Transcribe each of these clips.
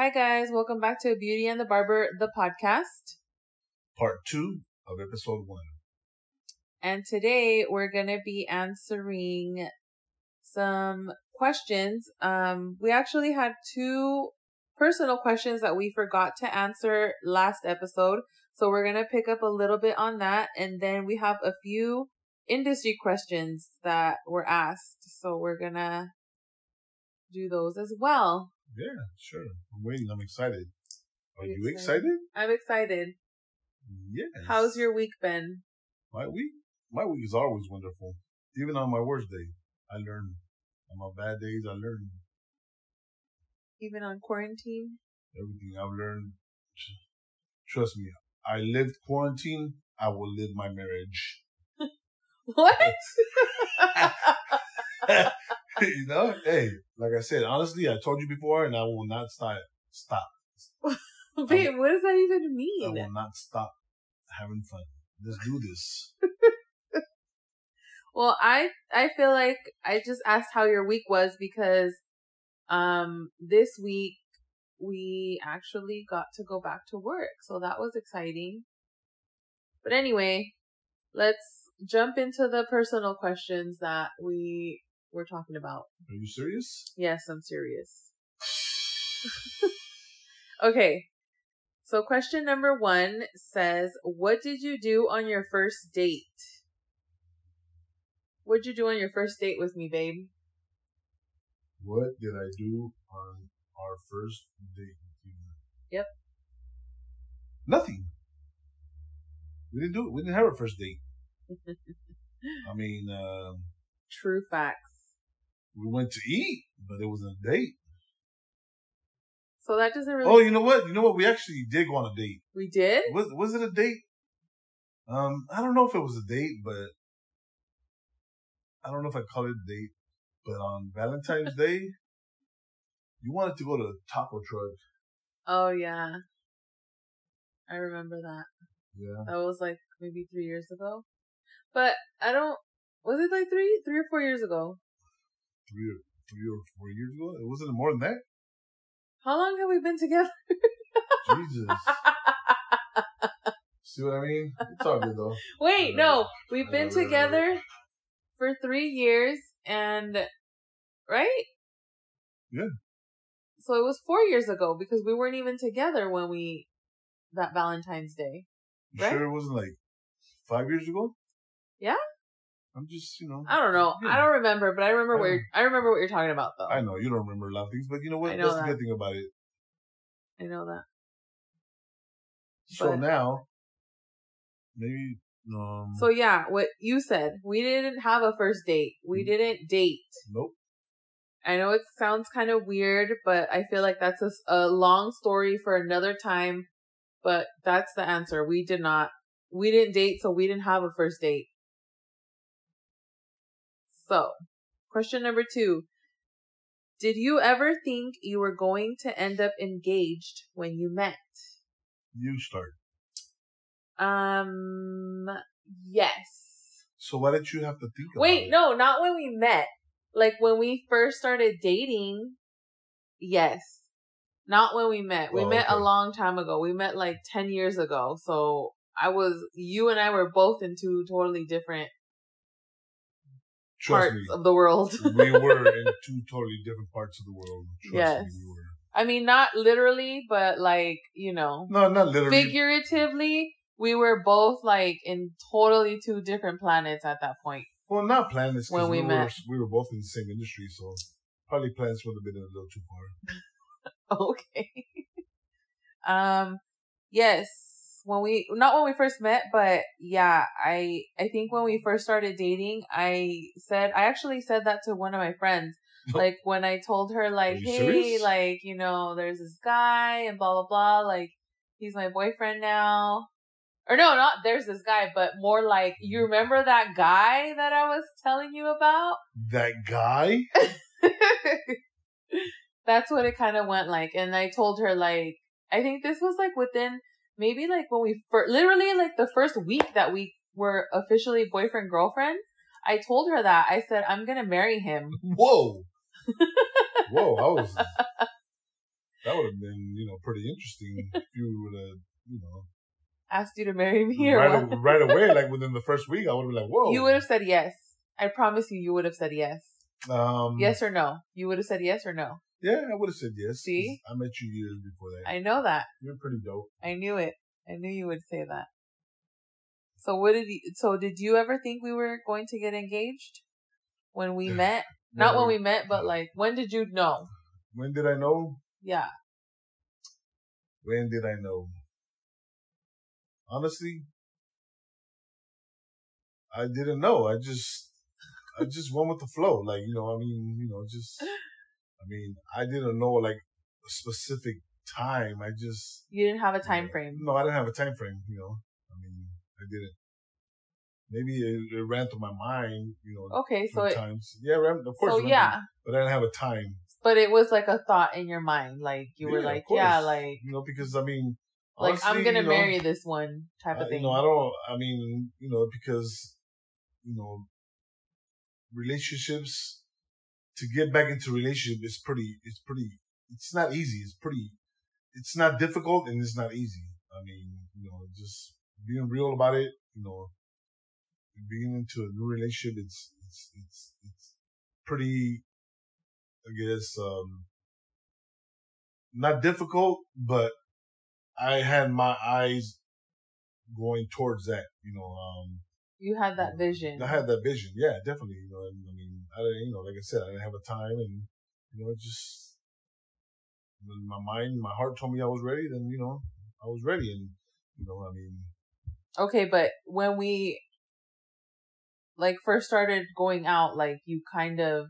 Hi, guys. Welcome back to Beauty and the Barber, the podcast. Part two of episode one. And today we're going to be answering some questions. Um, we actually had two personal questions that we forgot to answer last episode. So we're going to pick up a little bit on that. And then we have a few industry questions that were asked. So we're going to do those as well. Yeah, sure. I'm waiting. I'm excited. Are You excited? excited? I'm excited. Yes. How's your week been? my week? My week is always wonderful. Even on my worst day, I learn. On my bad days, I learn Even on quarantine? everything I've learned. Trust me, I lived quarantine. I will live my marriage. What? you know, hey, like I said, honestly, I told you before, and I will not stop. Stop. Babe, what does that even mean? I will not stop having fun. Let's do this. Well, I I feel like I just asked how your week was because um this week we actually got to go back to work. So that was exciting. But anyway, let's jump into the personal questions that we were talking about. Are you serious? Yes, I'm serious. okay. So question number 1 says, "What did you do on your first date?" What'd you do on your first date with me, babe? What did I do on our first date with you? Yep. Nothing. We didn't do it. We didn't have a first date. I mean, um, True facts. We went to eat, but it wasn't a date. So that doesn't really. Oh, you know what? You know what? We actually did go on a date. we did. Was was it a date? Um, I don't know if it was a date, but I don't know if I call it a date. But on Valentine's Day, you wanted to go to Taco Truck. Oh yeah, I remember that. Yeah. That was like maybe three years ago. But I don't. Was it like three, three or four years ago? Three or three or four years ago. It wasn't more than that. How long have we been together? Jesus. See what I mean? It's all good though. Wait, no, we've been together for three years, and right? Yeah. So it was four years ago because we weren't even together when we that Valentine's Day. You Right? sure it wasn't like five years ago? Yeah. I'm just, you know. I don't know. I don't remember, but I remember I what I remember what you're talking about though. I know you don't remember a lot of things, but you know what? I know That's that. the good thing about it. I know that. So But- now, maybe um. So yeah, what you said, we didn't have a first date. We Mm. didn't date. nope. I know it sounds kind of weird, but I feel like that's a, a long story for another time. But that's the answer. We did not. We didn't date, so we didn't have a first date. So, question number two. Did you ever think you were going to end up engaged when you met? You start. Um, yes. So why did you have to think? Wait, it? no, not when we met. Like when we first started dating. Yes. Not when we met. We Oh, met a long time ago. We met like 10 years ago. So I was, you and I were both in two totally different Trust parts me. of the world. we were in two totally different parts of the world. Trust Yes. me, we were. I mean, not literally, but like, you know, No, not literally. figuratively, we were both like in totally two different planets at that point. Well, not planets. When we were, met. we were both in the same industry, so probably planets would have been a little too far. Okay. um yes, when we not when we first met, but yeah, I I think when we first started dating, I said I actually said that to one of my friends. Like when I told her like, "Hey, serious? like, you know, there's this guy and blah blah blah, like he's my boyfriend now." Or no, not there's this guy, but more like you mm-hmm. remember that guy that I was telling you about? That guy. That's what it kind of went like. And I told her like, I think this was like within maybe like when we first, literally like the first week that we were officially boyfriend girlfriend. I told her that I said I'm gonna marry him. Whoa. Whoa. I was. That would have been, you know, pretty interesting if you would have, you know, Asked you to marry me right, a- right away, like within the first week, I would have been like, whoa. You would have said yes. I promise you, you would have said yes. Um, Yes or no? You would have said yes or no? Yeah, I would have said yes. See? I met you years before that. I know that. You're pretty dope. I knew it. I knew you would say that. So what did you, so did you ever think we were going to get engaged when we met? Not when we met, but like when did you know? When did I know? Yeah. When did I know? Honestly, I didn't know. I just, I just went with the flow. Like, you know, I mean, you know, just, I mean, I didn't know like a specific time. I just, You didn't have a you time know, frame. No, I didn't have a time frame, you know. I mean, I didn't. Maybe it, it ran through my mind, you know, Okay, so it, times. Yeah, ran, of course. so yeah, through- but I didn't have a time. but it was like a thought in your mind, like you were Yeah, of like, yeah, like, You know, because I mean, like I'm gonna you know, marry this one type I- of thing. You know, I don't. I mean, you know, because you know, relationships to get back into relationship is pretty. It's pretty. It's not easy. It's pretty. It's not difficult and it's not easy. I mean, you know, just being real about it. You know, being into a new relationship. It's it's it's it's pretty. I guess um not difficult, but I had my eyes going towards that, you know. Um, you had that vision. I had that vision, yeah, definitely. You know, I mean, I didn't, you know, like I said, I didn't have a time, and you know, just when my mind, my heart told me I was ready. Then you know, I was ready, and you know, I mean, Okay, but when we like first started going out, like you kind of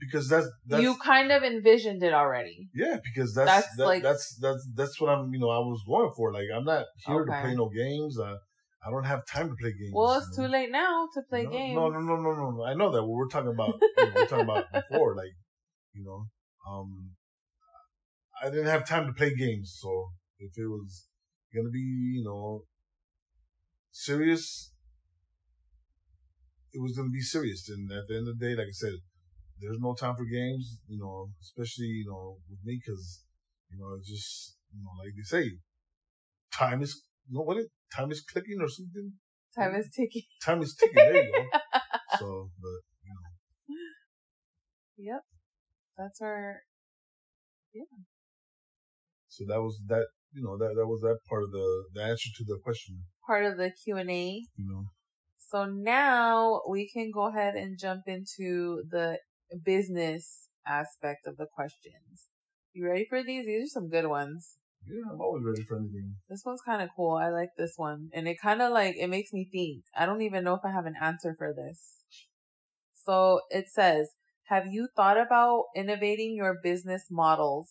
because that's that's you kind of envisioned it already. yeah, because that's That's that, like- that's that's that's what I'm, you know, I was going for. Like, I'm not here Okay. to play no games. Uh, I don't have time to play games. Well, it's you too late now to play no, games. No, no, no, no, no, no. I know that. We're talking about. You know, we're talking about before, like, you know, um, I didn't have time to play games. So if it was gonna be, you know, serious, it was gonna be serious. And at the end of the day, like I said, there's no time for games. You know, especially you know with me, because you know it's just you know like they say, time is know what it time is clicking or something Time is ticking. time is ticking. There you go. so, but you know, Yep. That's our yeah. so that was that. You know, that that was that part of the the answer to the question. part of the Q&A. You know, So now we can go ahead and jump into the business aspect of the questions. You ready for these? These are some good ones. Yeah, I'm always ready for anything. This one's kind of cool. I like this one. And it kind of like, it makes me think. I don't even know if I have an answer for this. So it says, have you thought about innovating your business models?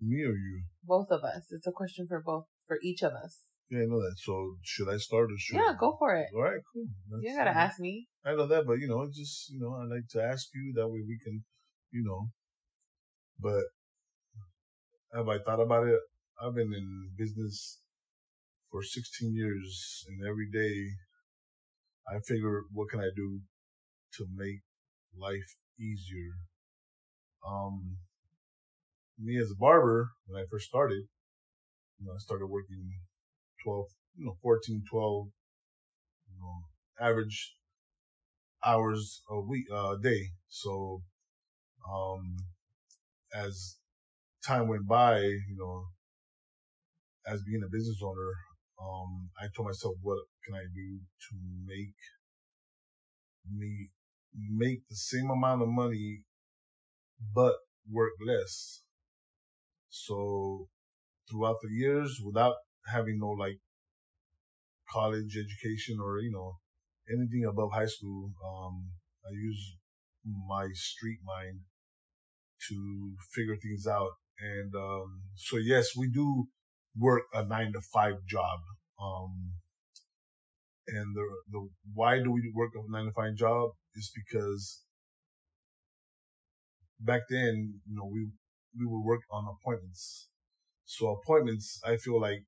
Me or you? Both of us. It's a question for both, for each of us. Yeah, I know that. So should I start or should? Yeah, go for it. All right, cool. That's, You gotta ask me. I know that, but you know, just you know, I like to ask you that way we can, you know. But have I thought about it? I've been in business for 16 years, and every day I figure, what can I do to make life easier? Um, me as a barber, when I first started, you know, I started working 12, you know, 14, 12, you know, average hours a week, uh, a day. So, um, as time went by, you know, as being a business owner, um, I told myself, what can I do to make me make the same amount of money, but work less? So throughout the years, without having no like college education or, you know, anything above high school, um, I use my street mind to figure things out. And, um, so yes, we do work a nine to five job. Um, and the, the, why do we work a nine to five job is because back then, you know, we, we would work on appointments. So appointments, I feel like,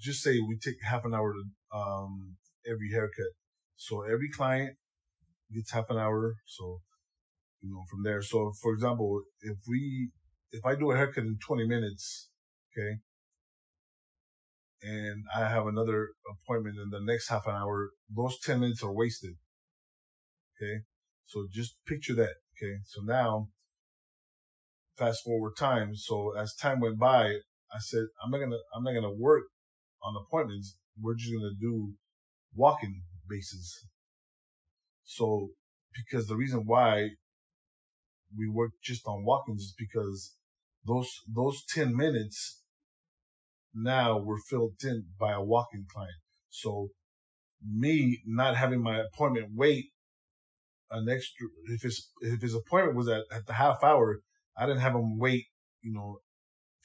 just say we take half an hour to, um, every haircut. So every client gets half an hour. So you know, from there. So, for example, if we, if I do a haircut in 20 minutes, okay, and I have another appointment in the next half an hour, those 10 minutes are wasted. Okay. So just picture that. Okay. So now fast forward time. So as time went by, I said, I'm not going to, I'm not going to work on appointments. We're just going to do walking bases. So because the reason why we worked just on walk-ins is because those, those 10 minutes now were filled in by a walk-in client. So me not having my appointment wait an extra, if his, if his appointment was at, at the half hour, I didn't have him wait, you know,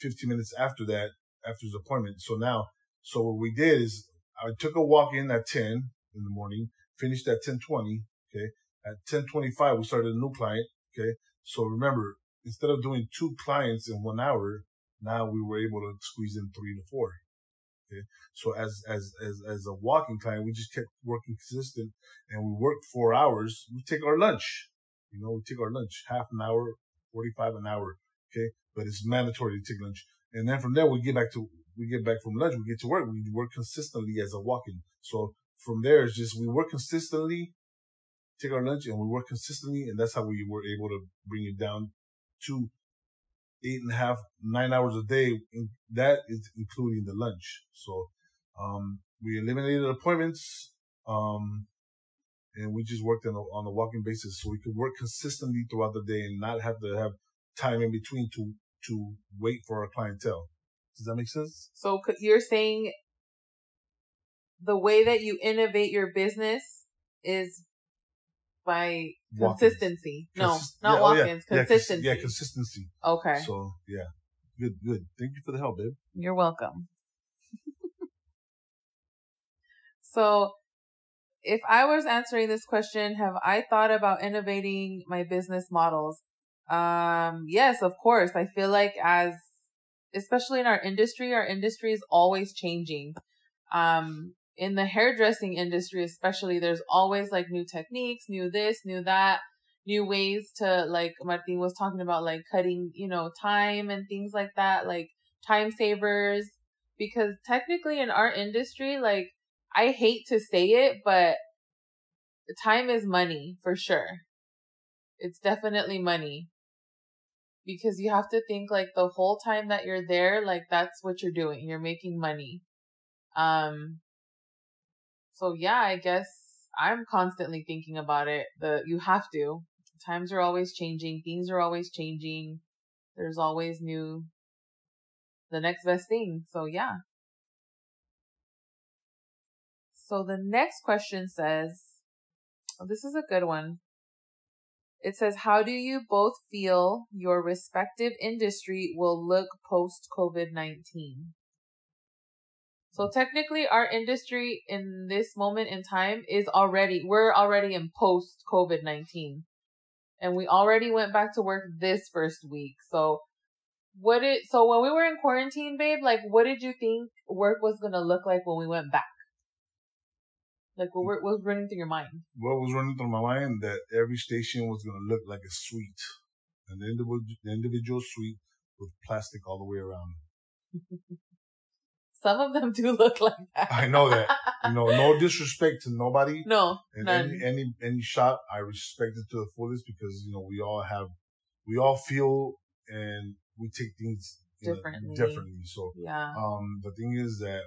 15 minutes after that, after his appointment. So now, so what we did is I took a walk in at 10 in the morning, finished at 1020. Okay. At 1025, we started a new client. Okay. So remember, instead of doing two clients in one hour, now we were able to squeeze in three to four. Okay. So as, as, as, as a walking client, we just kept working consistent and we worked four hours. We take our lunch. You know, we take our lunch half an hour, 45 an hour. Okay. But it's mandatory to take lunch. And then from there, we get back to, we get back from lunch, we get to work. We work consistently as a walk-in. So from there, it's just, we work consistently, take our lunch and we work consistently. And that's how we were able to bring it down to eight and a half, nine hours a day. And that is including the lunch. So, um, we eliminated appointments. Um, and we just worked on a, on a walking basis so we could work consistently throughout the day and not have to have time in between to, to wait for our clientele. Does that make sense? So you're saying the way that you innovate your business is by consistency. Walk-ins. No, not yeah, walk-ins. Oh, yeah. Consistency. Yeah, consistency. Okay. So yeah, good, good. Thank you for the help, babe. You're welcome. so, if I was answering this question, have I thought about innovating my business models? Um, yes, of course. I feel like as, especially in our industry, our industry is always changing. Um, in the hairdressing industry, especially, there's always like new techniques, new this, new that, new ways to like Martin was talking about, like cutting, you know, time and things like that, like time savers. Because technically in our industry, like I hate to say it, but time is money for sure. It's definitely money. Because you have to think like the whole time that you're there, like that's what you're doing. You're making money. Um, so yeah, I guess I'm constantly thinking about it. The you have to. Times are always changing. Things are always changing. There's always new the next best thing. So yeah. So the next question says, oh, this is a good one. It says, how do you both feel your respective industry will look post COVID-19? So technically our industry in this moment in time is already, we're already in post COVID-19 and we already went back to work this first week. So what it, so when we were in quarantine, babe, like what did you think work was going to look like when we went back? Like what, what was running through your mind? What was running through my mind that every station was going to look like a suite, an individual, individual suite with plastic all the way around. Some of them do look like that. I know that. you know, no disrespect to nobody. No, and none. any any any shot, I respect it to the fullest because you know we all have, we all feel and we take things differently. Know, differently. So yeah. Um, the thing is that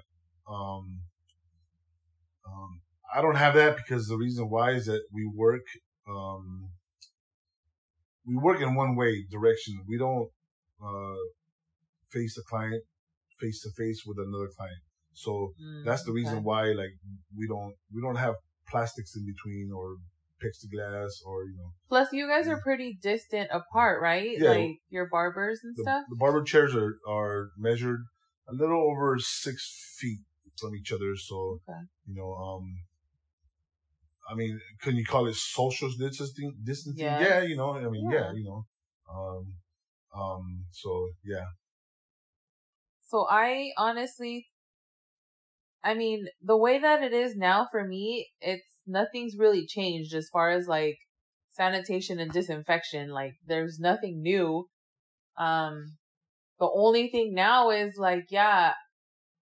um, um, I don't have that because the reason why is that we work um, we work in one way direction. We don't uh face the client face to face with another client. So mm, that's the reason okay. why like we don't we don't have plastics in between or plexiglass or you know. Plus, you guys are pretty distant apart, right? Yeah, like your barbers and the, stuff. The barber chairs are are measured a little over six feet from each other, so okay. you know. um I mean, can you call it social distancing? Distancing? Yes. Yeah, you know. I mean, yeah, yeah you know. Um, um. So yeah. So I honestly, I mean, the way that it is now for me, it's nothing's really changed as far as like sanitation and disinfection. Like there's nothing new. Um, the only thing now is like, yeah,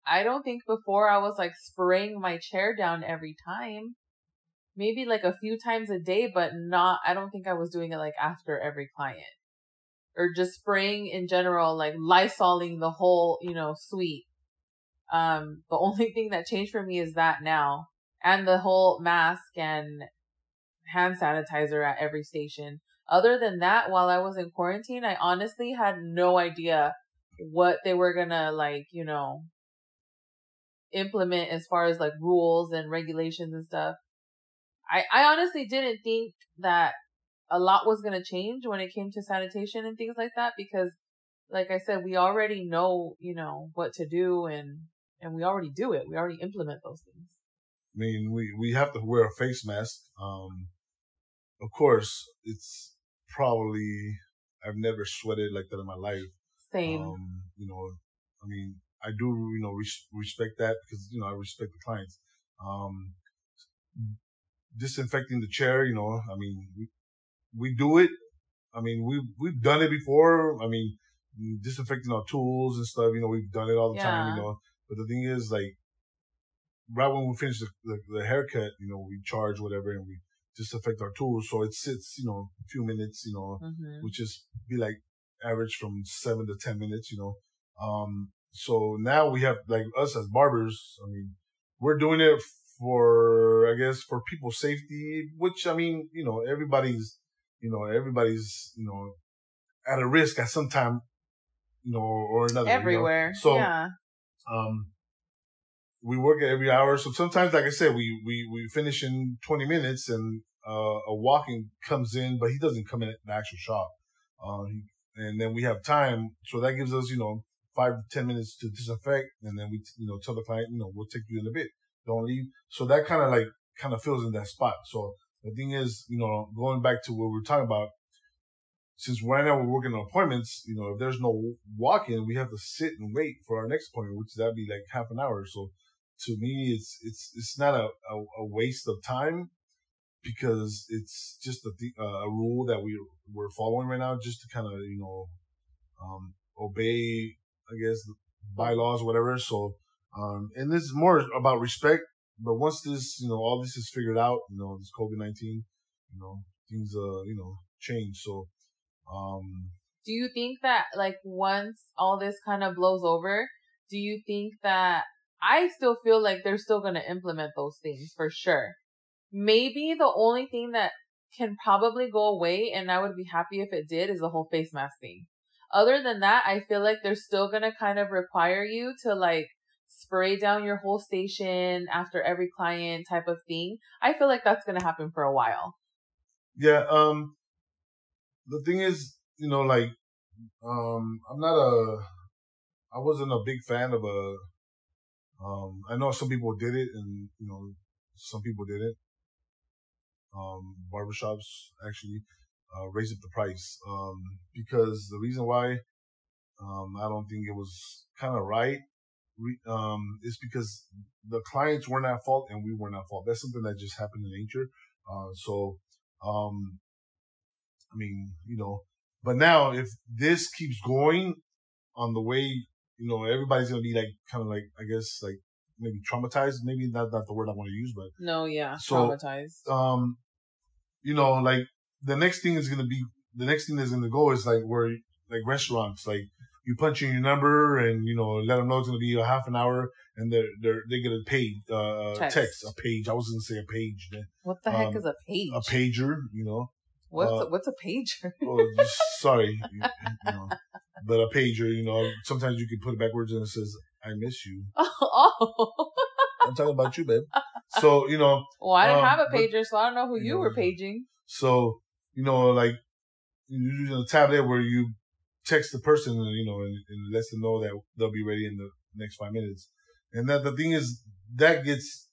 I don't think before I was like spraying my chair down every time. Maybe like a few times a day, but not, I don't think I was doing it like after every client. Or just spraying in general, like lysoling the whole, you know, suite. Um, the only thing that changed for me is that now. And the whole mask and hand sanitizer at every station. Other than that, while I was in quarantine, I honestly had no idea what they were gonna like, you know, implement as far as like rules and regulations and stuff. I, I honestly didn't think that a lot was going to change when it came to sanitation and things like that because like I said, we already know, you know, what to do and, and we already do it. We already implement those things. I mean, we, we have to wear a face mask. Um, of course, it's probably, I've never sweated like that in my life. Same. Um, you know, I mean, I do, you know, res- respect that because, you know, I respect the clients. Um, disinfecting the chair, you know, I mean, we, we do it. I mean, we, we've done it before. I mean, disinfecting our tools and stuff, you know, we've done it all the yeah. time, you know, but the thing is like, right when we finish the, the, the, haircut, you know, we charge whatever and we disinfect our tools. So it sits, you know, a few minutes, you know, mm-hmm. which is be like average from seven to 10 minutes, you know. Um, so now we have like us as barbers. I mean, we're doing it for, I guess, for people's safety, which I mean, you know, everybody's, you know, everybody's, you know, at a risk at some time, you know, or another. Everywhere. You know? So, yeah. um, we work at every hour. So sometimes, like I said, we, we, we finish in 20 minutes and, uh, a walking comes in, but he doesn't come in at the actual shop. Uh, he, and then we have time. So that gives us, you know, five to 10 minutes to disinfect. And then we, you know, tell the client, you know, we'll take you in a bit. Don't leave. So that kind of like, kind of fills in that spot. So the thing is, you know, going back to what we are talking about, since right now we're working on appointments, you know, if there's no walk-in, we have to sit and wait for our next appointment, which that'd be like half an hour. So to me, it's, it's, it's not a, a, a waste of time because it's just a, th- uh, a rule that we, we're following right now just to kind of, you know, um, obey I guess, bylaws, whatever. So, um, and this is more about respect. But once this, you know, all this is figured out, you know, this COVID nineteen, you know, things, uh, you know, change. So, um, do you think that like once all this kind of blows over, do you think that I still feel like they're still going to implement those things for sure? Maybe the only thing that can probably go away, and I would be happy if it did, is the whole face mask thing. Other than that, I feel like they're still gonna kind of require you to like spray down your whole station after every client type of thing. I feel like that's gonna happen for a while. Yeah, um the thing is, you know, like um I'm not a I wasn't a big fan of a um I know some people did it and you know some people didn't. Um barbershops actually uh, raise up the price. Um, because the reason why, um, I don't think it was kind of right, um, is because the clients weren't at fault and we weren't at fault. That's something that just happened in nature. Uh, so, um, I mean, you know, but now if this keeps going on the way, you know, everybody's going to be like, kind of like, I guess, like, maybe traumatized. Maybe not, not the word I want to use, but. No, yeah. So, traumatized. Um, you know, like, the next thing is going to be the next thing that's going to go is like where like restaurants like you punch in your number and you know let them know it's going to be a half an hour and they're they're they get a paid uh text. text. a page. I was going to say a page what the heck um, is a page? a pager you know? What's uh, a, what's a pager? oh, sorry you, you know, but a pager you know sometimes you can put it backwards and it says I miss you. Oh. I'm talking about you babe. So you know well I didn't um, have a pager but, so I don't know who you, you know, were paging. So you know, like you're using a tablet where you text the person, you know, and, and lets them know that they'll be ready in the next five minutes. And that the thing is, that gets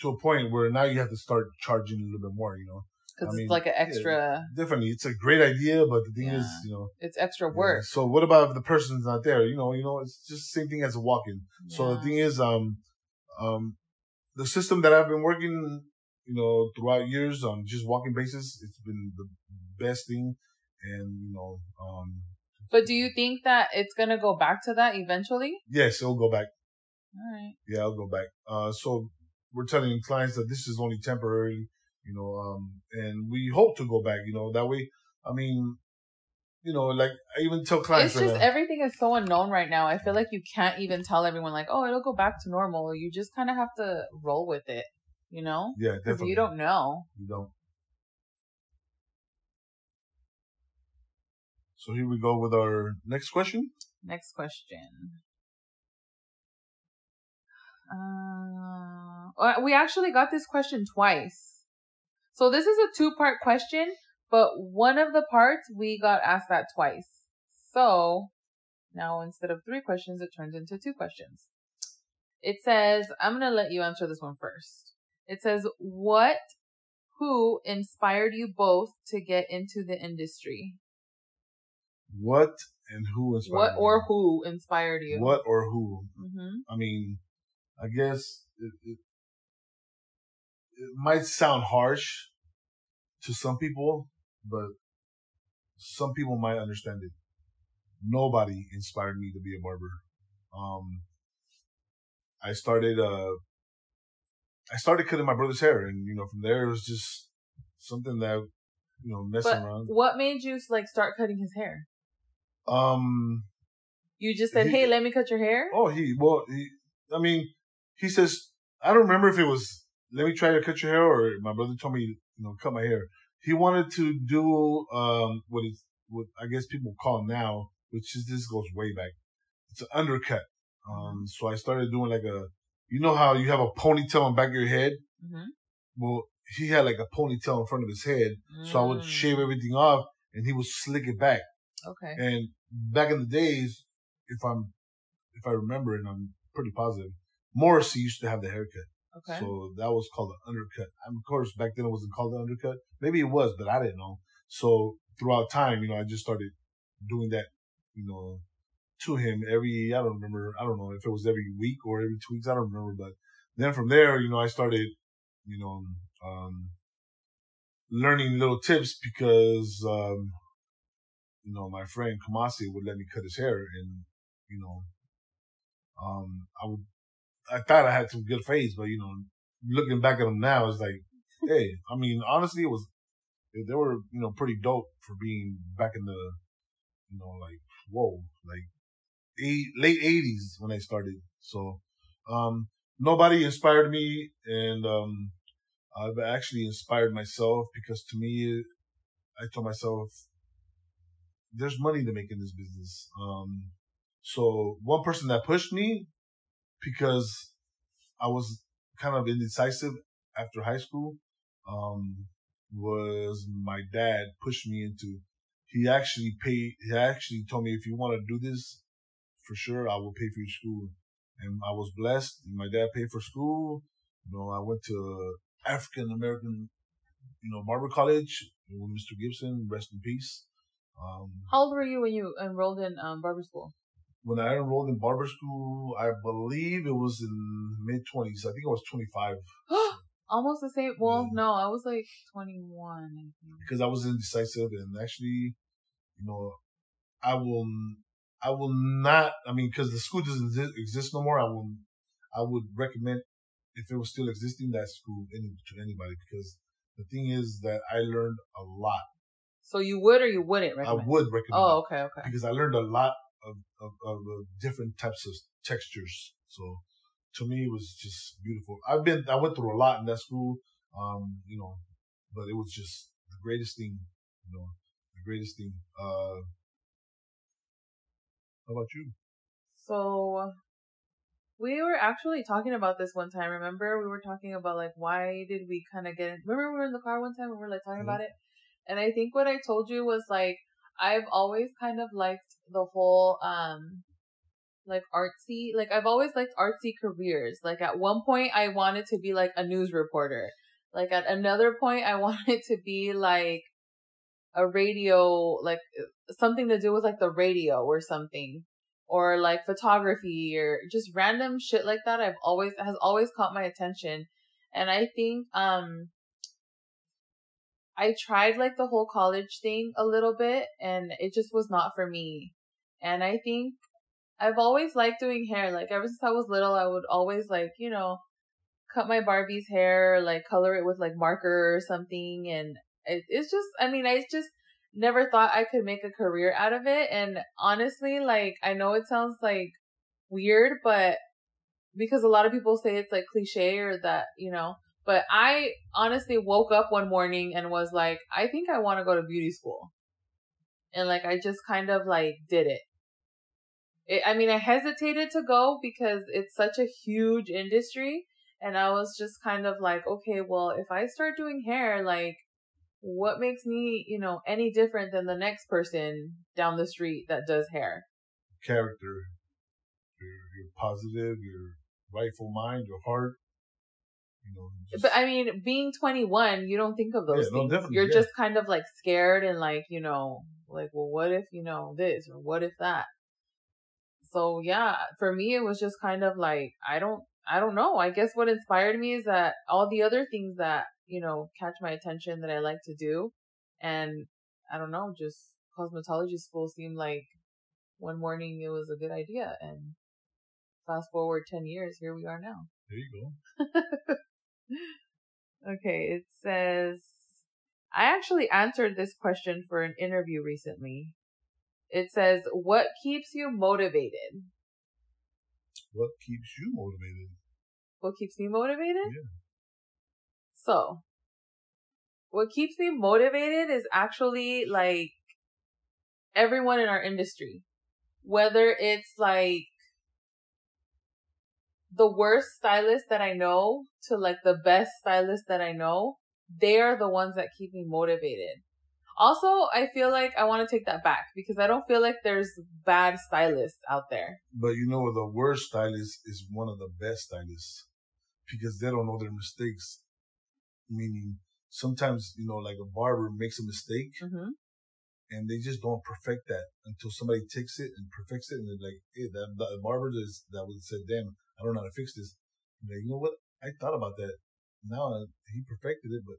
to a point where now you have to start charging a little bit more, you know. Because it's mean, like an extra. Yeah, definitely, it's a great idea, but the thing yeah. is, you know, it's extra work. Yeah. So what about if the person's not there? You know, you know, it's just the same thing as a walk-in. So the thing is, um, um, the system that I've been working you know, throughout years on just walking basis, it's been the best thing. And, you know, um, but do you think that it's going to go back to that eventually? yes, it'll go back. All right. Yeah, I'll go back. Uh, so we're telling clients that this is only temporary, you know, um, and we hope to go back, you know, that way. I mean, you know, like I even tell clients It's just now, everything is so unknown right now. I feel like you can't even tell everyone like, "Oh, it'll go back to normal." You just kind of have to roll with it, you know? yeah, definitely. you don't know. You don't. So here we go with our next question. Next question. Uh, uh, we actually got this question twice. So this is a two part question, but one of the parts we got asked that twice. So now instead of three questions, it turns into two questions. It says, I'm going to let you answer this one first. It says, what, who inspired you both to get into the industry? What and who inspired What you? or who inspired you? What or who? Mm-hmm. I mean, I guess it, it, it might sound harsh to some people, but some people might understand it. Nobody inspired me to be a barber. Um, I started, uh, I started cutting my brother's hair and, you know, from there it was just something that, you know, messing But around. what made you like start cutting his hair? Um, You just said, He- "Hey, let me cut your hair." Oh, he well, he, I mean, he says I don't remember if it was let me try to cut your hair or my brother told me you know cut my hair. He wanted to do um what is what I guess people call now, which is this goes way back. It's an undercut. Um, so I started doing like a, you know how you have a ponytail on back of your head. Mm-hmm. Well, he had like a ponytail in front of his head, so I would shave Mm. everything off, and he would slick it back. Okay. And back in the days, if I'm, if I remember, and I'm pretty positive, Morrissey used to have the haircut. Okay. So that was called an undercut. And of course, back then it wasn't called an undercut. Maybe it was, but I didn't know. So throughout time, you know, I just started doing that, you know, to him every, I don't remember, I don't know if it was every week or every two weeks. I don't remember, but then from there, you know, I started, you know, um, learning little tips because, um, you know, my friend Kamasi would let me cut his hair and, you know, um, I would, I thought I had some good fades, but you know, looking back at them now, it's like, hey, I mean, honestly, it was, they were, you know, pretty dope for being back in the, you know, like, whoa, like eight, late eighties when I started. So, um, nobody inspired me and, um, I've actually inspired myself because to me, I told myself, there's money to make in this business. Um, so one person that pushed me because I was kind of indecisive after high school, um, was my dad pushed me into, he actually paid, he actually told me if you want to do this, for sure, I will pay for your school. And I was blessed. My dad paid for school. You know, I went to African American, you know, barber college with Mr. Gibson, rest in peace. Um, How old were you when you enrolled in um, barber school? when I enrolled in barber school, I believe it was in mid twenties. I think I was twenty five Almost the same. Well, Yeah. no, I was like 21. I because I was indecisive, and actually, you know, I will, I will not. I mean, because the school doesn't exist no more. I will, I would recommend if it was still existing that school any, to anybody because the thing is that I learned a lot. So you would or you wouldn't recommend? I would recommend. Oh, okay, okay. because I learned a lot of, of, of different types of textures. So to me, it was just beautiful. I've been, I went through a lot in that school, um, you know, but it was just the greatest thing, you know, the greatest thing. Uh, how about you? So we were actually talking about this one time. Remember, we were talking about like why did we kind of get? In, remember, we were in the car one time and we were like talking Mhm. about it, and I think what I told you was like I've always kind of liked the whole um like artsy like I've always liked artsy careers. Like at one point I wanted to be like a news reporter. Like at another point I wanted to be like a radio like something to do with like the radio or something or like photography or just random shit like that I've always has always caught my attention. And I think um I tried like the whole college thing a little bit and it just was not for me. And I think I've always liked doing hair. Like ever since I was little, I would always like, you know, cut my Barbie's hair, like color it with like marker or something. And it, it's just, I mean, I just never thought I could make a career out of it. And honestly, like, I know it sounds like weird, but because a lot of people say it's like cliche or that, you know, but I honestly woke up one morning and was like, I think I want to go to beauty school. And like, I just kind of like did it. it. I mean, I hesitated to go because it's such a huge industry. And I was just kind of like, okay, well, if I start doing hair, like, what makes me, you know, any different than the next person down the street that does hair? Character. You're, you're positive, your rightful mind, your heart. You know, just... But I mean, being 21, you don't think of those yeah, things. No, You're yeah. just kind of like scared and like, you know, like, well, what if, you know, this or what if that? So yeah, for me, it was just kind of like, I don't, I don't know. I guess what inspired me is that all the other things that you know, catch my attention that I like to do. And I don't know, just cosmetology school seemed like one morning it was a good idea. And fast forward 10 years, here we are now. There you go. okay, it says, I actually answered this question for an interview recently. It says, What keeps you motivated? What keeps you motivated? What keeps me motivated? Yeah. So, what keeps me motivated is actually like everyone in our industry. Whether it's like the worst stylist that I know to like the best stylist that I know, they are the ones that keep me motivated. Also, I feel like I want to take that back because I don't feel like there's bad stylists out there. But you know, the worst stylist is one of the best stylists because they don't know their mistakes meaning sometimes, you know, like a barber makes a mistake mm-hmm. And they just don't perfect that until somebody takes it and perfects it. And they're like, Hey, that, that barber is, that would said, damn, I don't know how to fix this. And like, you know what? I thought about that. Now uh, he perfected it, but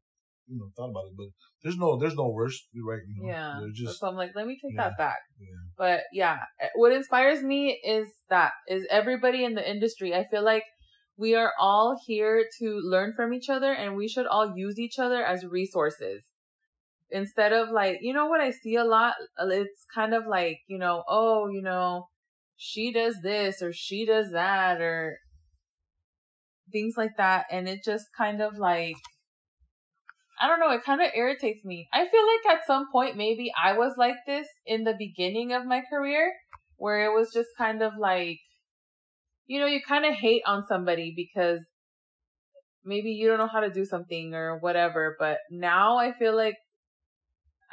you know, thought about it, but there's no, there's no worst, right? You know, yeah. Just, so I'm like, let me take yeah, that back. Yeah. But yeah, what inspires me is that is everybody in the industry. I feel like we are all here to learn from each other and we should all use each other as resources. Instead of like, you know what I see a lot? Uh, it's kind of like, you know, oh, you know, she does this or she does that or things like that. And it just kind of like, I don't know, it kind of irritates me. I feel like at some point maybe I was like this in the beginning of my career where it was just kind of like, you know, you kind of hate on somebody because maybe you don't know how to do something or whatever. But now I feel like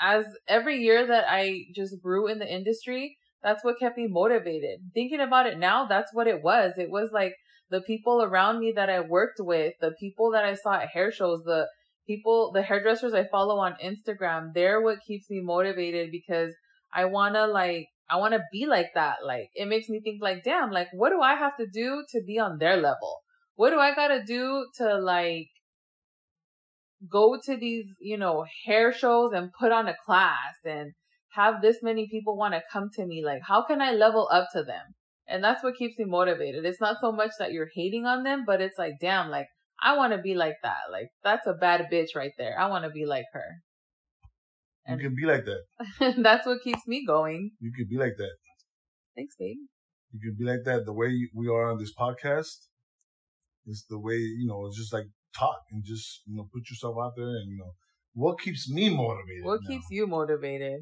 as every year that I just grew in the industry, that's what kept me motivated. Thinking about it now, that's what it was. It was like the people around me that I worked with, the people that I saw at hair shows, the people, the hairdressers I follow on Instagram, they're what keeps me motivated because I want to like I want to be like that. Like it makes me think like, damn, like what do I have to do to be on their level? What do I got to do to like go to these, you know, hair shows and put on a class and have this many people want to come to me? Like how can I level up to them? And that's what keeps me motivated. It's not so much that you're hating on them, but it's like, damn, like I want to be like that. Like that's a bad bitch right there. I want to be like her. And you can be like that. that's what keeps me going. You can be like that. Thanks, babe. You can be like that. The way we are on this podcast is the way, you know, it's just like talk and just, you know, put yourself out there and, you know, what keeps me motivated? What now? keeps you motivated?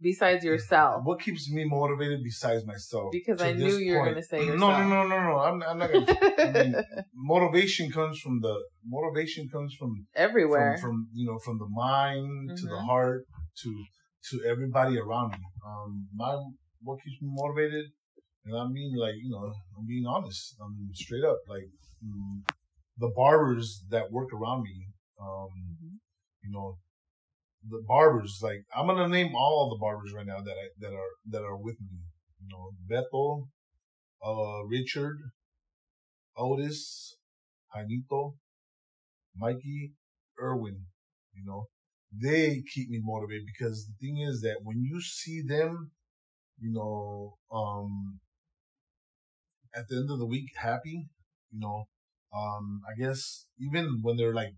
besides yourself? What keeps me motivated besides myself? Because I knew you were going to say yourself. No, no, no, no, no. I'm, I'm not going to. I mean, motivation comes from the motivation comes from everywhere. From, from you know, from the mind mm-hmm. to the mm-hmm. heart to to everybody around me. Um, my what keeps me motivated, and I mean, like you know, I'm being honest. I'm straight up. Like mm, the barbers that work around me, um, mm-hmm. you know, the barbers, like I'm gonna name all the barbers right now that I, that are that are with me. You know, Beto, uh, Richard, Otis, Janito, Mikey, Erwin. You know, they keep me motivated because the thing is that when you see them, you know, um, at the end of the week happy, you know, um, I guess even when they're like,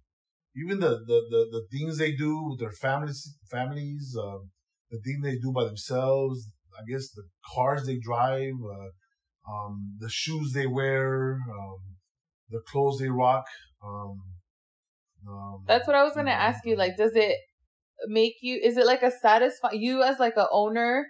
even the, the, the, the things they do with their families, families, um, the thing they do by themselves, I guess the cars they drive, uh, um, the shoes they wear, um, the clothes they rock, um, um, That's what I was gonna ask you. Like, does it make you? Is it like a satisfy you as like a owner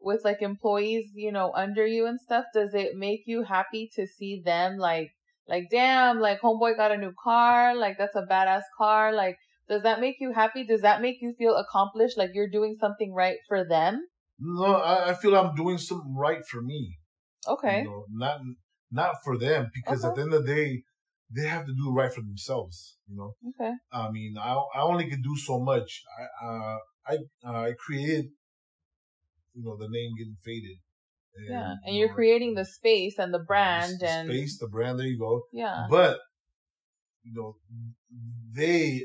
with like employees, you know, under you and stuff? Does it make you happy to see them like, like, damn, like homeboy got a new car, like that's a badass car, like. Does that make you happy? Does that make you feel accomplished? Like you're doing something right for them? No, I, I feel I'm doing something right for me. Okay. You know, not not for them because okay. at the end of the day, they have to do right for themselves. You know. Okay. I mean, I I only can do so much. I uh, I uh, I created, you know, the name getting faded. And, yeah, and you are creating the space and the brand the and space, the brand. There you go. Yeah. But you know, they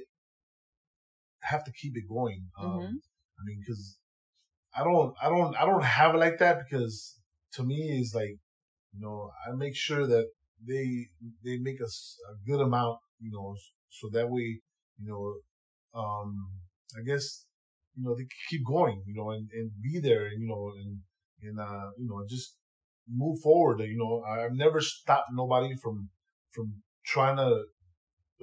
have to keep it going. Um, mm-hmm. I mean, because I don't, I don't, I don't have it like that because to me it's like, you know, I make sure that they they make us a good amount, you know, so that way, you know, um, I guess, you know, they keep going, you know, and, and be there, you know, and and uh, you know, just move forward. You know, I've never stopped nobody from from trying to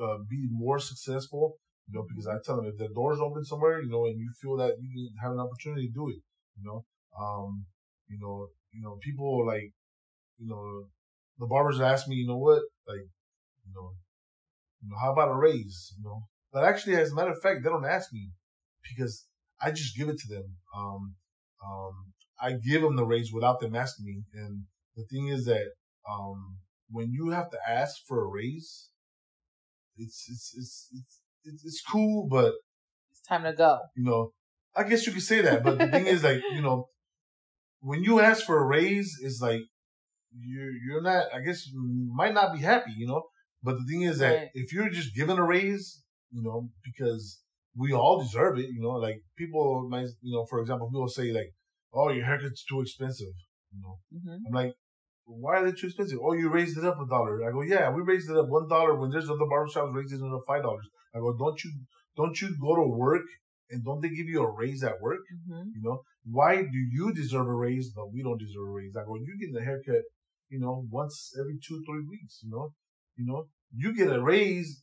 uh, be more successful. You know, because I tell them if the door's open somewhere, you know, and you feel that you have an opportunity to do it. You know, um, you know, you know, people like, you know, the barbers ask me, you know what, like, you know, you know, how about a raise? You know, but actually, as a matter of fact, they don't ask me because I just give it to them. Um, um, I give them the raise without them asking me. And the thing is that, um, when you have to ask for a raise, it's, it's, it's, it's, it's, it's cool, but it's time to go. You know, I guess you could say that, but the thing is like, you know, when you ask for a raise, it's like, you're you're not. I guess you might not be happy, you know. But the thing is that right. if you're just given a raise, you know, because we all deserve it, you know. Like people might, you know, for example, people say like, "Oh, your haircut's too expensive," you know. Mm-hmm. I'm like, why are they too expensive? Oh, you raised it up a dollar. I go, yeah, we raised it up one dollar when there's other barbershops raising it up five dollars. I go, don't you don't you go to work and don't they give you a raise at work? Mm-hmm. You know, why do you deserve a raise but we don't deserve a raise? I go, you get a haircut you know, once every two, three weeks, you know, you know, you get a raise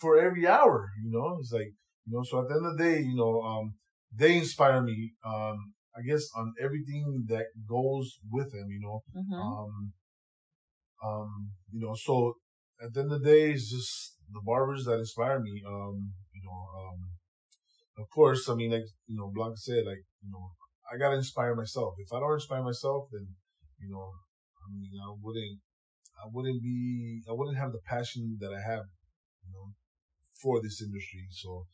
for every hour, you know, it's like, you know, so at the end of the day, you know, um, they inspire me, um, I guess on everything that goes with them, you know, mm-hmm. um, um, you know, so at the end of the day, it's just the barbers that inspire me, um, you know, um, of course, I mean, like, you know, Blanca said, like, you know, I gotta inspire myself. If I don't inspire myself, then, you know, I mean, I wouldn't, I wouldn't be, I wouldn't have the passion that I have, you know, for this industry. So,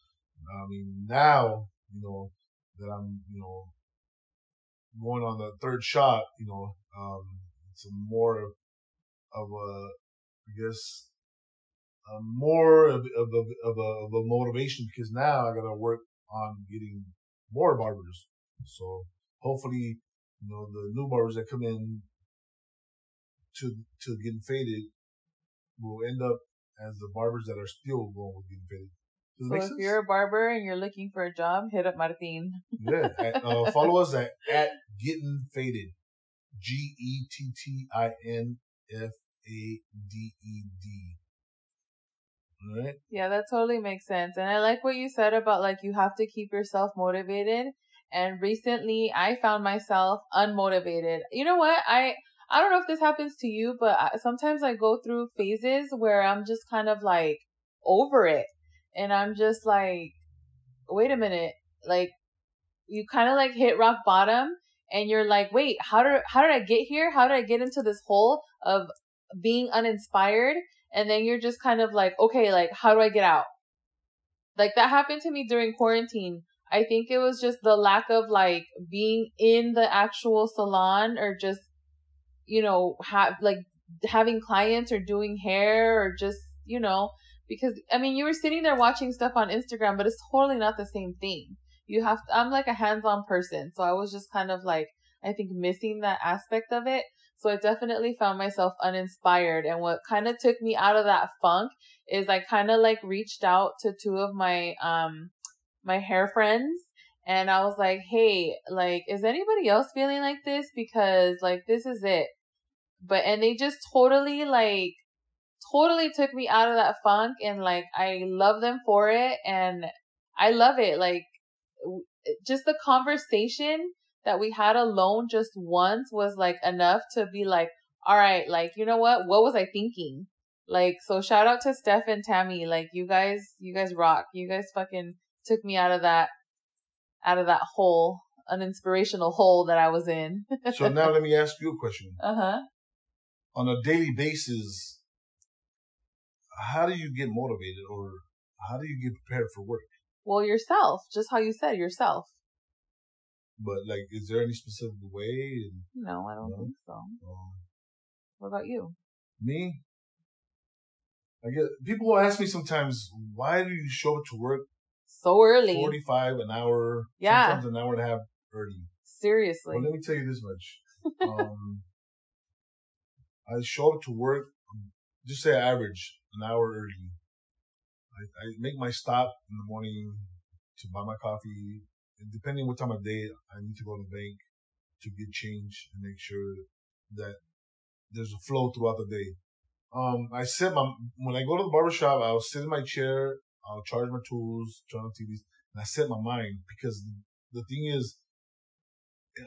I mean, now, you know, that I'm, you know, going on the third shot, you know, um, a more of a, I guess, more of, of, of, of, a, of a motivation because now I got to work on getting more barbers. So hopefully, you know, the new barbers that come in to to getting faded will end up as the barbers that are still going with getting faded. So if sense? you're a barber and you're looking for a job, hit up Martin. yeah, at, uh, follow us at at getting faded, G E T T I N F A D E D. Right? Yeah, that totally makes sense. And I like what you said about like you have to keep yourself motivated. And recently I found myself unmotivated. You know what? I I don't know if this happens to you, but I, sometimes I go through phases where I'm just kind of like over it. And I'm just like, wait a minute. Like, you kind of like hit rock bottom and you're like, wait, how did, how did I get here? How did I get into this hole of being uninspired? And then you're just kind of like, okay, like, how do I get out? Like that happened to me during quarantine. I think it was just the lack of like being in the actual salon or just you know, have like having clients or doing hair or just, you know, because I mean, you were sitting there watching stuff on Instagram, but it's totally not the same thing. You have to, I'm like a hands-on person, so I was just kind of like I think missing that aspect of it. So I definitely found myself uninspired. And what kind of took me out of that funk is I kind of like reached out to two of my, um, my hair friends and I was like, Hey, like, is anybody else feeling like this? Because like, this is it. But, and they just totally like, totally took me out of that funk and like, I love them for it. And I love it. Like, just the conversation that we had alone just once was like enough to be like, all right, like, you know what? What was I thinking? Like, so shout out to Steph and Tammy. Like, you guys, you guys rock. You guys fucking took me out of that, out of that hole, an inspirational hole that I was in. so now let me ask you a question. Uh huh. On a daily basis, how do you get motivated or how do you get prepared for work? Well, yourself, just how you said yourself. But like, is there any specific way? No, I don't no? think so. Um, what about you? Me? I get people will ask me sometimes, why do you show up to work so early? Forty five an hour. Yeah. Sometimes an hour and a half early. Seriously. Well, let me tell you this much. um, I show up to work, just say average, an hour early. I, I make my stop in the morning to buy my coffee, depending what time of day I need to go to the bank to get change and make sure that there's a flow throughout the day. Um, I set my, when I go to the barbershop, I'll sit in my chair, I'll charge my tools, turn on TVs, and I set my mind because the thing is,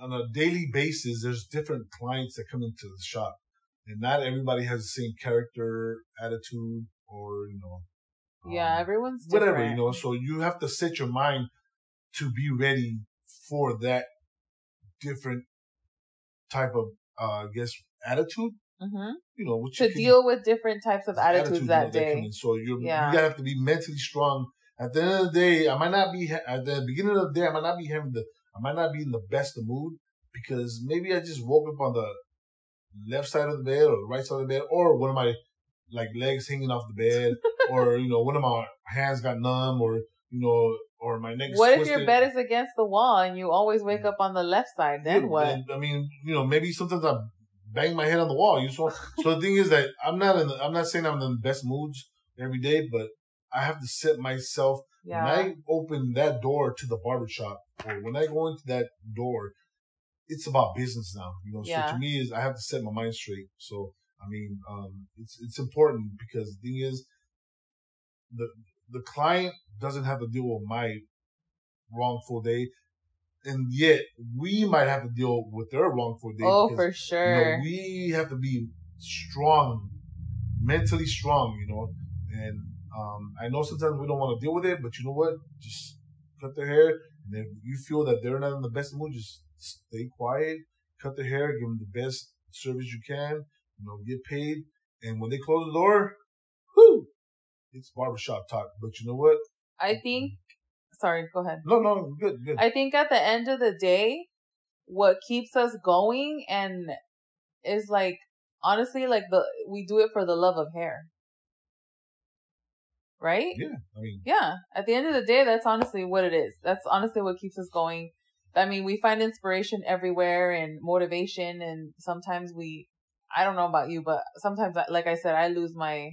on a daily basis, there's different clients that come into the shop and not everybody has the same character, attitude, or, you know, yeah, um, everyone's different. whatever, you know, so you have to set your mind to be ready for that different type of, uh, I guess, attitude. Mm-hmm. You know, to you deal with different types of attitudes, that day. That so you yeah. you gotta have to be mentally strong. At the end of the day, I might not be at the beginning of the day. I might not be having the. I might not be in the best of mood because maybe I just woke up on the left side of the bed or the right side of the bed, or one of my like legs hanging off the bed, or you know, one of my hands got numb, or you know, or my neck. What if your bed is against the wall and you always wake up on the left side? Then yeah, what? I mean, you know, maybe sometimes I bang my head on the wall. You saw. so the thing is that I'm not in. The, I'm not saying I'm in the best moods every day, but I have to set myself. Yeah. When I open that door to the barbershop, or when I go into that door, it's about business now. You know, yeah. so to me is I have to set my mind straight. So I mean, um, it's it's important because the thing is, the the client doesn't have to deal with my wrongful day. And yet we might have to deal with their wrongful day. Oh, because, for sure. You know, we have to be strong, mentally strong, you know. And um, I know sometimes we don't want to deal with it, but you know what? Just cut their hair. And if you feel that they're not in the best mood, just stay quiet, cut the hair, give them the best service you can, you know, get paid. And when they close the door, whoo, it's barbershop talk. But you know what? I think. Sorry, go ahead. No, no, good, good. I think at the end of the day, what keeps us going and is like honestly like the we do it for the love of hair. Right? Yeah. I mean Yeah. At the end of the day, that's honestly what it is. That's honestly what keeps us going. I mean, we find inspiration everywhere and motivation and sometimes we I don't know about you, but sometimes like I said, I lose my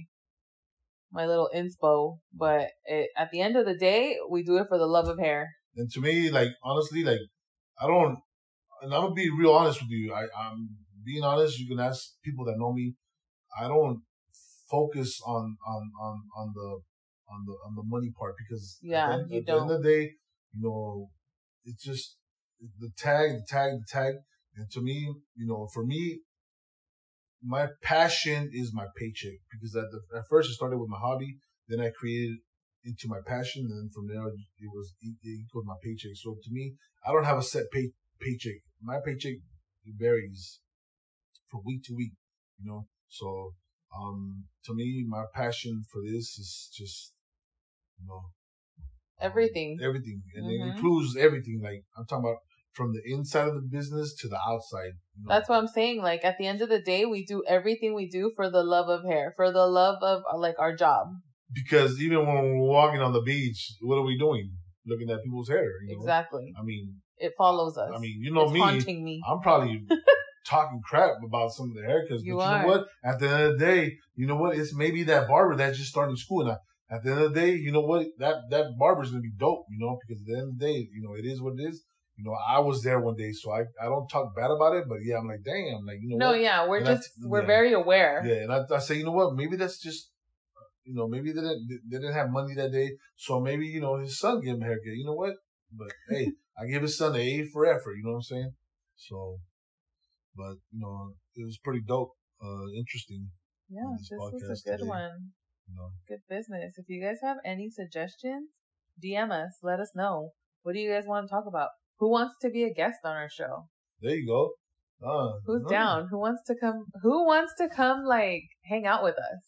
my little inspo. But it, at the end of the day, we do it for the love of hair. And to me, like honestly, like I don't, and I'm gonna be real honest with you. I, I'm being honest. You can ask people that know me. I don't focus on on on on the on the on the money part because yeah, at, the, at the end of the day, you know, it's just the tag, the tag, the tag. And to me, you know, for me, my passion is my paycheck because at, the, at first it started with my hobby, then I created into my passion, and then from there it was it equaled my paycheck. So to me, I don't have a set pay paycheck. My paycheck varies from week to week, you know. So um, to me, my passion for this is just you know everything, everything, and mm-hmm. it includes everything. Like I'm talking about from the inside of the business to the outside. You know? That's what I'm saying. Like at the end of the day, we do everything we do for the love of hair, for the love of uh, like our job. because even when we're walking on the beach, what are we doing? Looking at people's hair. You know? Exactly. I mean, It follows us. I mean, you know it's me. haunting me. I'm probably talking crap about some of the haircuts. You but are. you know what? At the end of the day, you know what? It's maybe that barber that's just starting school. And I- at the end of the day, you know what? That that barber's gonna be dope, you know, because at the end of the day, you know, it is what it is. You know, I was there one day, so I, I don't talk bad about it, but yeah, I'm like, damn, like you know no, what? yeah, we're And just that's- we're yeah. very aware. Yeah, and I, I say, you know what? Maybe that's just, you know, maybe they didn't they didn't have money that day, so maybe you know his son gave him a haircut. You know what? But hey, I give his son an A for effort. You know what I'm saying? So, but you know, it was pretty dope, uh, interesting. Yeah, this this was a good today. one. You know, Good business. If you guys have any suggestions, DM us. Let us know. What do you guys want to talk about? Who wants to be a guest on our show? there you go. Uh, Who's down? Who wants to come? Who wants to come like hang out with us?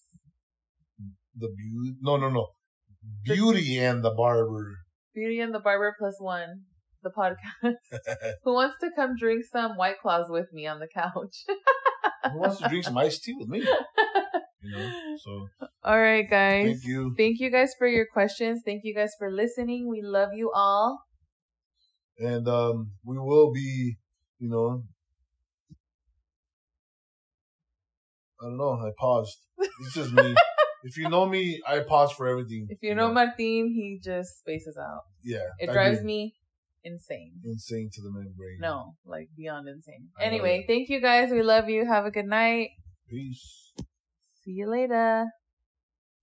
The beauty? No, no, no. Beauty and the barber. Beauty and the Barber plus one, the podcast. Who wants to come drink some White Claws with me on the couch? Who wants to drink some iced tea with me? You know. So All right, guys. Thank you. Thank you guys for your questions. Thank you guys for listening. We love you all. And um, we will be, you know. I don't know. I paused. It's just me. if you know me, I pause for everything. If you know Martin, he just spaces out. yeah, It I drives do. me insane. insane to the membrane. No, like beyond insane. I Anyway, thank you guys. We love you. Have a good night. Peace. See you later.